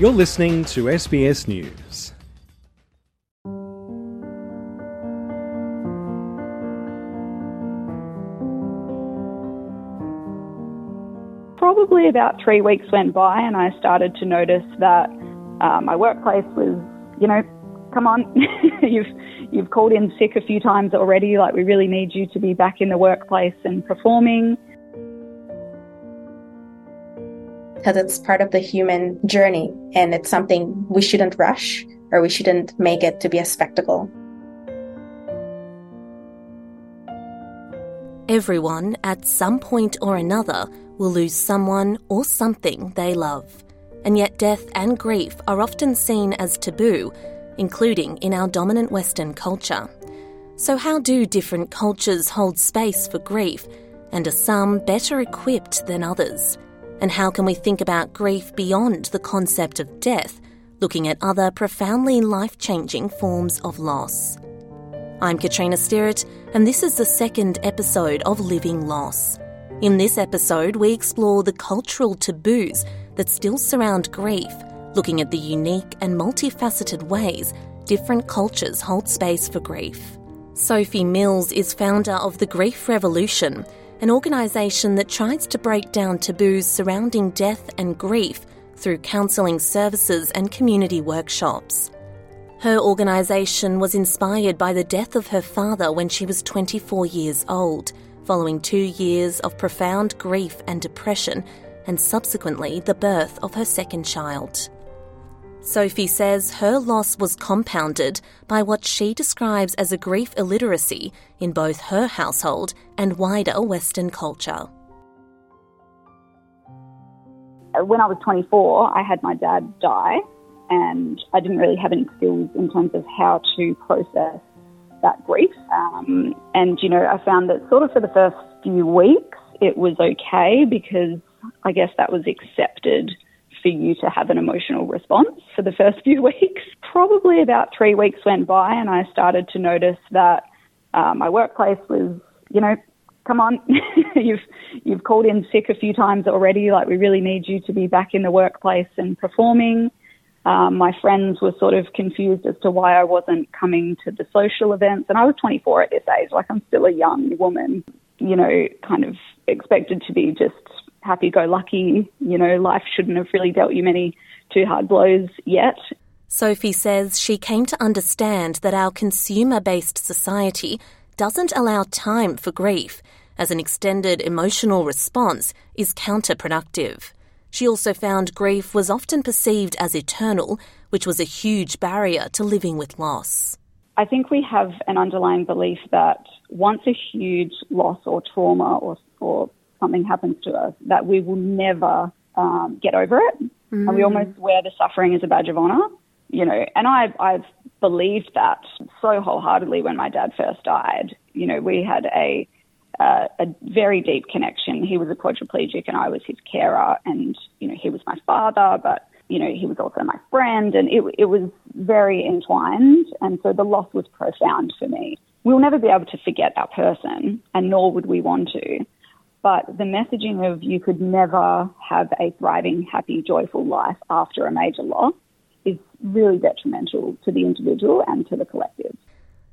You're listening to SBS News. Probably about three weeks went by, and I started to notice that uh, my workplace was, you know, come on, you've you've called in sick a few times already. Like we really need you to be back in the workplace and performing. Because it's part of the human journey, and it's something we shouldn't rush or we shouldn't make it to be a spectacle. Everyone, at some point or another, will lose someone or something they love. And yet, death and grief are often seen as taboo, including in our dominant Western culture. So, how do different cultures hold space for grief? And are some better equipped than others? And how can we think about grief beyond the concept of death, looking at other profoundly life changing forms of loss? I'm Katrina Stirrett, and this is the second episode of Living Loss. In this episode, we explore the cultural taboos that still surround grief, looking at the unique and multifaceted ways different cultures hold space for grief. Sophie Mills is founder of the Grief Revolution, an organisation that tries to break down taboos surrounding death and grief through counselling services and community workshops. Her organisation was inspired by the death of her father when she was 24 years old, following two years of profound grief and depression, and subsequently the birth of her second child. Sophie says her loss was compounded by what she describes as a grief illiteracy in both her household and wider Western culture. When I was 24, I had my dad die, and I didn't really have any skills in terms of how to process that grief. Um, and, you know, I found that sort of for the first few weeks, it was okay because I guess that was accepted for you to have an emotional response for the first few weeks. Probably about three weeks went by, and I started to notice that uh, my workplace was, you know, come on, you've you've called in sick a few times already. Like we really need you to be back in the workplace and performing. Um, my friends were sort of confused as to why I wasn't coming to the social events, and I was 24 at this age. Like I'm still a young woman, you know, kind of expected to be just happy go lucky. You know, life shouldn't have really dealt you many too hard blows yet. Sophie says she came to understand that our consumer based society doesn't allow time for grief, as an extended emotional response is counterproductive. She also found grief was often perceived as eternal, which was a huge barrier to living with loss. I think we have an underlying belief that once a huge loss or trauma or, or something happens to us, that we will never um, get over it. Mm. And we almost wear the suffering as a badge of honor, you know. And I, I've believed that so wholeheartedly when my dad first died. You know, we had a uh, a very deep connection. He was a quadriplegic and I was his carer and, you know, he was my father, but, you know, he was also my friend and it, it was very entwined. And so the loss was profound for me. We'll never be able to forget that person and nor would we want to. But the messaging of you could never have a thriving, happy, joyful life after a major loss is really detrimental to the individual and to the collective.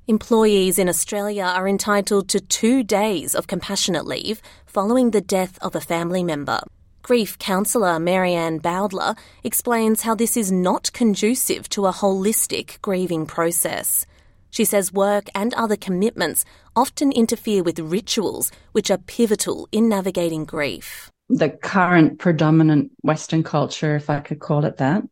Employees in Australia are entitled to two days of compassionate leave following the death of a family member. Grief counsellor Marianne Bowdler explains how this is not conducive to a holistic grieving process. She says work and other commitments often interfere with rituals which are pivotal in navigating grief. The current predominant Western culture, if I could call it that,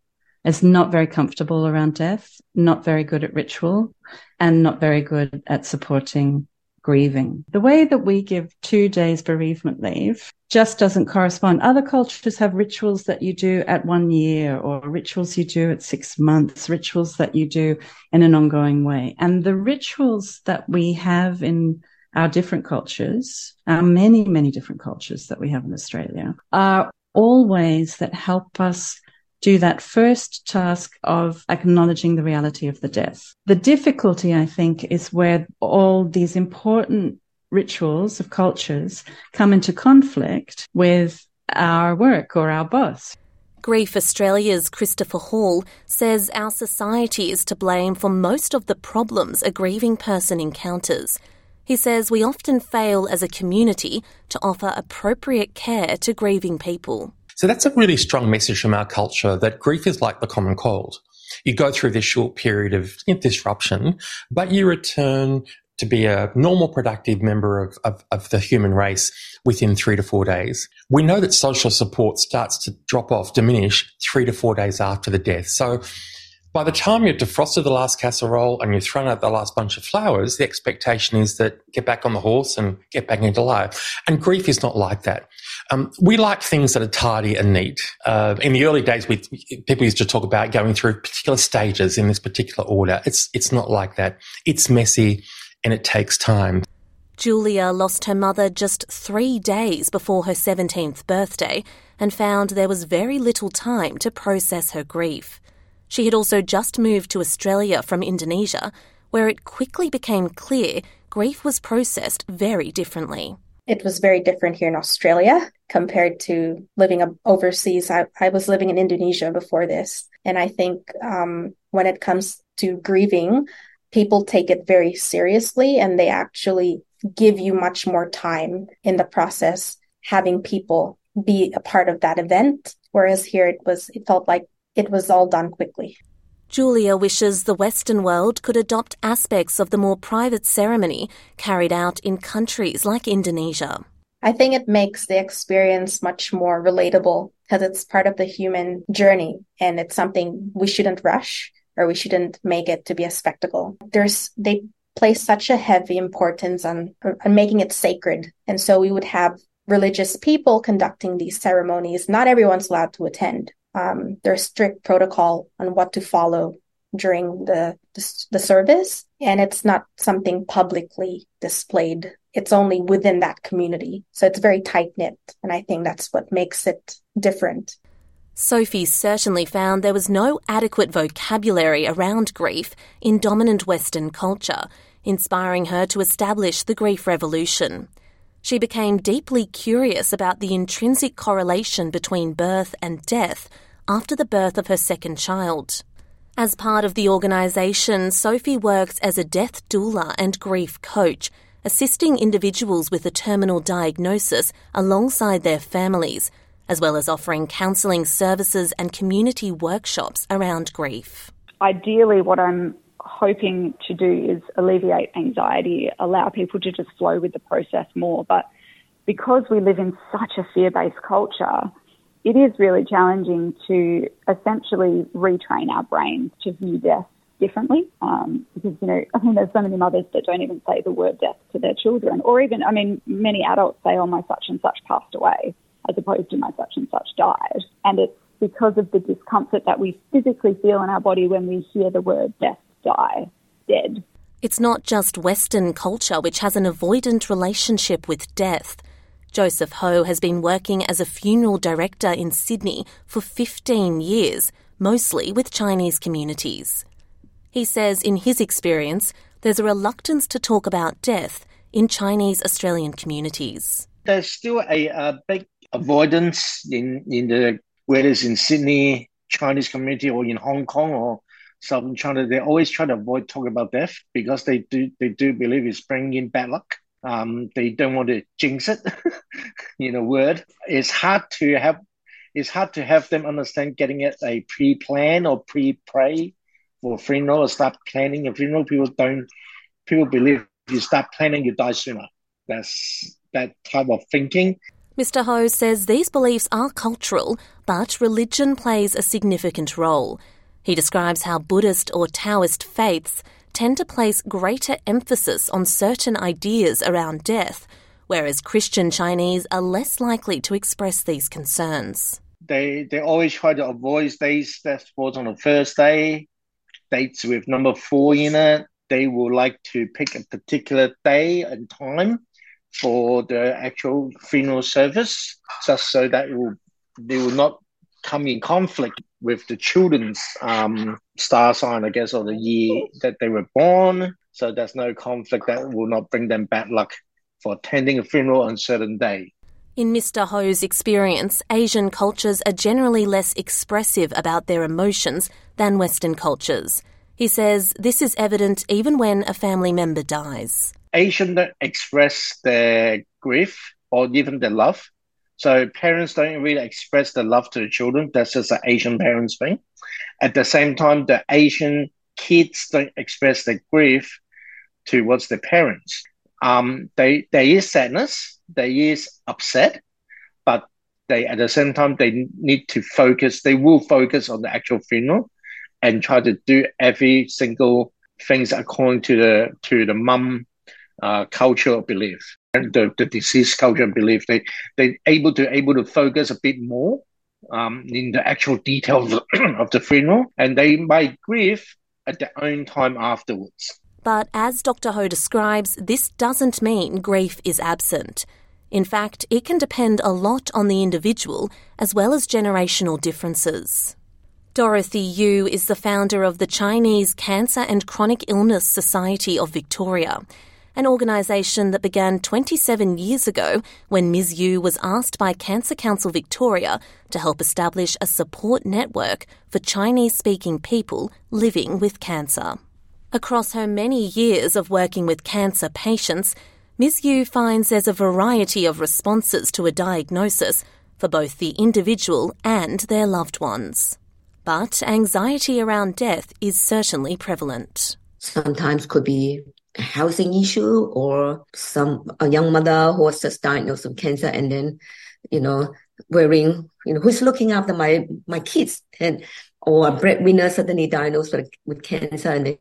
is not very comfortable around death, not very good at ritual, and not very good at supporting grieving. The way that we give two days bereavement leave just doesn't correspond. Other cultures have rituals that you do at one year or rituals you do at six months, rituals that you do in an ongoing way. And the rituals that we have in our different cultures, our many, many different cultures that we have in Australia are all ways that help us do that first task of acknowledging the reality of the death. The difficulty, I think, is where all these important rituals of cultures come into conflict with our work or our boss. Grief Australia's Christopher Hall says our society is to blame for most of the problems a grieving person encounters. He says we often fail as a community to offer appropriate care to grieving people. So that's a really strong message from our culture that grief is like the common cold. You go through this short period of disruption, but you return to be a normal, productive member of, of, of, the human race within three to four days. We know that social support starts to drop off, diminish three to four days after the death. So by the time you've defrosted the last casserole and you've thrown out the last bunch of flowers, the expectation is that get back on the horse and get back into life. And grief is not like that. Um, we like things that are tidy and neat. Uh, in the early days, we, people used to talk about going through particular stages in this particular order. It's it's not like that. It's messy and it takes time. Julia lost her mother just three days before her 17th birthday and found there was very little time to process her grief. She had also just moved to Australia from Indonesia, where it quickly became clear grief was processed very differently. It was very different here in Australia compared to living overseas. I, I was living in Indonesia before this. And I think um, when it comes to grieving, people take it very seriously and they actually give you much more time in the process having people be a part of that event whereas here it was it felt like it was all done quickly Julia wishes the Western world could adopt aspects of the more private ceremony carried out in countries like Indonesia. I think it makes the experience much more relatable because it's part of the human journey and it's something we shouldn't rush or we shouldn't make it to be a spectacle. There's they place such a heavy importance on on making it sacred, and so we would have religious people conducting these ceremonies. Not everyone's allowed to attend. Um, there's strict protocol on what to follow during the, the, the service, and it's not something publicly displayed. It's only within that community, so it's very tight knit, and I think that's what makes it different. Sophie certainly found there was no adequate vocabulary around grief in dominant Western culture, inspiring her to establish the grief revolution. She became deeply curious about the intrinsic correlation between birth and death after the birth of her second child. As part of the organisation, Sophie works as a death doula and grief coach, assisting individuals with a terminal diagnosis alongside their families as well as offering counselling services and community workshops around grief. Ideally, what I'm hoping to do is alleviate anxiety, allow people to just flow with the process more. But because we live in such a fear based culture, it is really challenging to essentially retrain our brains to view death differently. Um, because, you know, I mean, there's so many mothers that don't even say the word death to their children, or even, I mean, many adults say, oh, my such and such passed away as opposed to my such and such died. And it's because of the discomfort that we physically feel in our body when we hear the word death, die, dead. It's not just Western culture which has an avoidant relationship with death. Joseph Ho has been working as a funeral director in Sydney for 15 years, mostly with Chinese communities. He says in his experience, there's a reluctance to talk about death in Chinese Australian communities. There's still a, a big avoidance in, in the whether it's in Sydney Chinese community or in Hong Kong or Southern China, they always try to avoid talking about death because they do they do believe it's bringing in bad luck. Um, they don't want to jinx it, in a word. It's hard to have it's hard to have them understand getting it a pre-plan or pre-pray for funeral or start planning a funeral. People don't people believe if you start planning, you die sooner. That's that type of thinking. Mr. Ho says these beliefs are cultural, but religion plays a significant role. He describes how Buddhist or Taoist faiths tend to place greater emphasis on certain ideas around death, whereas Christian Chinese are less likely to express these concerns. They they always try to avoid days that falls on the first day, dates with number four in it. They will like to pick a particular day and time for the actual funeral service, just so that will, they will not come in conflict with the children's um, star sign, I guess, or the year that they were born. So there's no conflict that will not bring them bad luck for attending a funeral on a certain day. In Mr. Ho's experience, Asian cultures are generally less expressive about their emotions than Western cultures. He says this is evident even when a family member dies. Asian express their grief or even their love. So parents don't really express the love to the children. That's just an Asian parents thing. At the same time, the Asian kids don't express their grief towards their parents. Um, they, there is sadness, there is upset, but they at the same time they need to focus. They will focus on the actual funeral and try to do every single things according to the to the mum uh, cultural belief the, the culture and belief. They they able to able to focus a bit more um, in the actual details of the, of the funeral, and they might grieve at their own time afterwards. But as Dr. Ho describes, this doesn't mean grief is absent. In fact, it can depend a lot on the individual as well as generational differences. Dorothy Yu is the founder of the Chinese Cancer and Chronic Illness Society of Victoria, an organisation that began 27 years ago when Ms. Yu was asked by Cancer Council Victoria to help establish a support network for Chinese speaking people living with cancer. Across her many years of working with cancer patients, Ms. Yu finds there's a variety of responses to a diagnosis for both the individual and their loved ones. But anxiety around death is certainly prevalent. Sometimes could be housing issue or some a young mother who was just diagnosed with cancer and then, you know, worrying, you know, who's looking after my my kids and or a breadwinner suddenly diagnosed with, with cancer and they,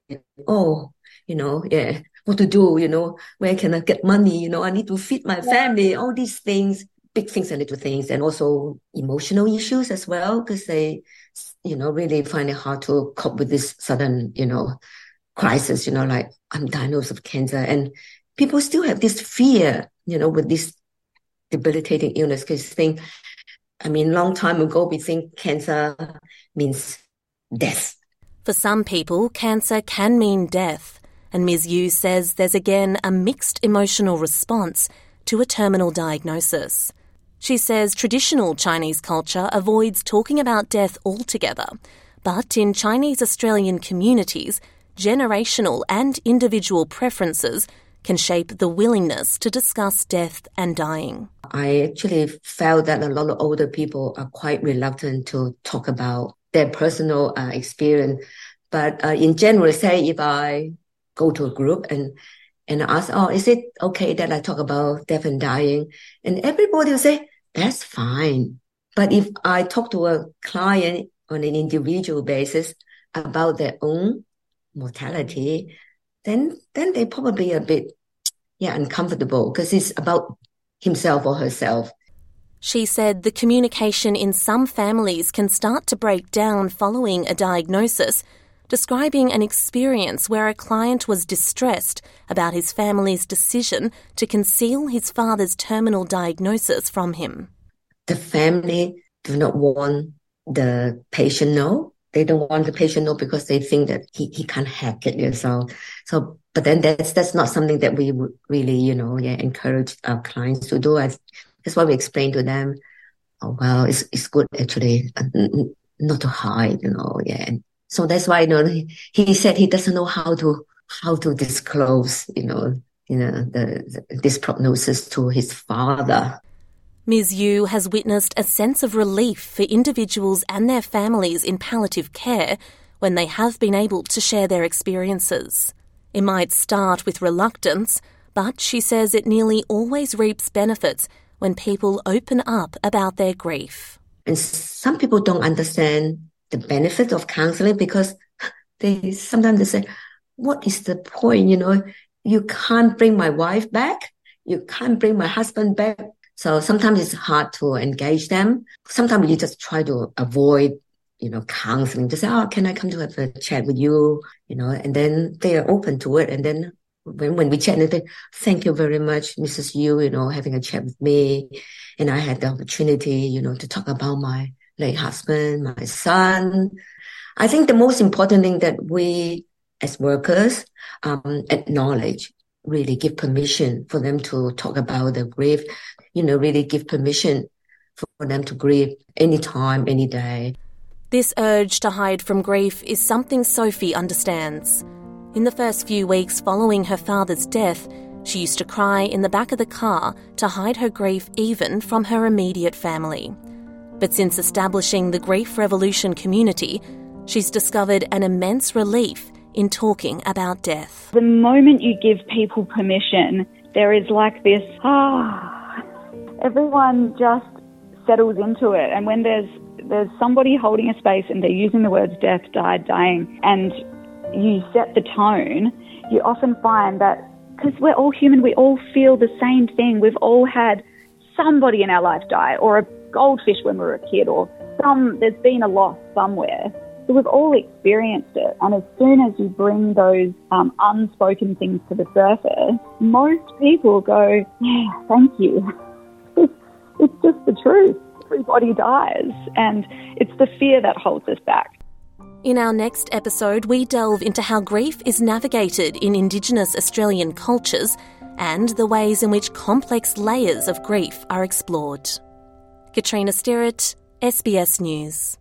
oh, you know, yeah, what to do, you know, where can I get money? You know, I need to feed my family, all these things, big things and little things, and also emotional issues as well, because they, you know, really find it hard to cope with this sudden, you know, crisis, you know, like I'm diagnosed with cancer. And people still have this fear, you know, with this debilitating illness, because think I mean, long time ago, we think cancer means death. For some people, cancer can mean death. And Ms. Yu says there's again a mixed emotional response to a terminal diagnosis. She says traditional Chinese culture avoids talking about death altogether, but in Chinese Australian communities, generational and individual preferences can shape the willingness to discuss death and dying. I actually felt that a lot of older people are quite reluctant to talk about their personal uh, experience. But uh, in general, say if I go to a group and and ask, oh, is it okay that I talk about death and dying? And everybody will say, that's fine. But if I talk to a client on an individual basis about their own mortality, then then they probably a bit yeah uncomfortable because it's about himself or herself. She said the communication in some families can start to break down following a diagnosis, describing an experience where a client was distressed about his family's decision to conceal his father's terminal diagnosis from him. The family do not want the patient know they don't want the patient know because they think that he, he can't hack it. yourself. so, but then that's, that's not something that we would really, you know, yeah, encourage our clients to do. I, that's why we explain to them, oh, well, it's, it's good actually not to hide, you know, yeah. And so that's why, you know, he, he said he doesn't know how to, how to disclose, you know, you know, the, the, this prognosis to his father. Ms. Yu has witnessed a sense of relief for individuals and their families in palliative care when they have been able to share their experiences. It might start with reluctance, but she says it nearly always reaps benefits when people open up about their grief. And some people don't understand the benefit of counseling because they sometimes they say, What is the point? You know, you can't bring my wife back, you can't bring my husband back so sometimes it's hard to engage them. Sometimes you just try to avoid, you know, counseling. Just say, oh, can I come to have a chat with you? You know, and then they are open to it. And then when, when we chat, they thank you very much, Mrs. Yu, you know, having a chat with me. And I had the opportunity, you know, to talk about my late husband, my son. I think the most important thing that we as workers um, acknowledge really give permission for them to talk about the grief, you know, really give permission for them to grieve anytime, any day. This urge to hide from grief is something Sophie understands. In the first few weeks following her father's death, she used to cry in the back of the car to hide her grief even from her immediate family. But since establishing the Grief Revolution community, she's discovered an immense relief in talking about death. The moment you give people permission, there is like this, ah, everyone just settles into it. And when there's there's somebody holding a space and they're using the words death, died, dying, and you set the tone, you often find that because we're all human, we all feel the same thing. We've all had somebody in our life die, or a goldfish when we were a kid, or some there's been a loss somewhere. So we've all experienced it, and as soon as you bring those um, unspoken things to the surface, most people go, "Yeah, thank you." it's just the truth. Everybody dies, and it's the fear that holds us back. In our next episode, we delve into how grief is navigated in Indigenous Australian cultures and the ways in which complex layers of grief are explored. Katrina Stirrett, SBS News.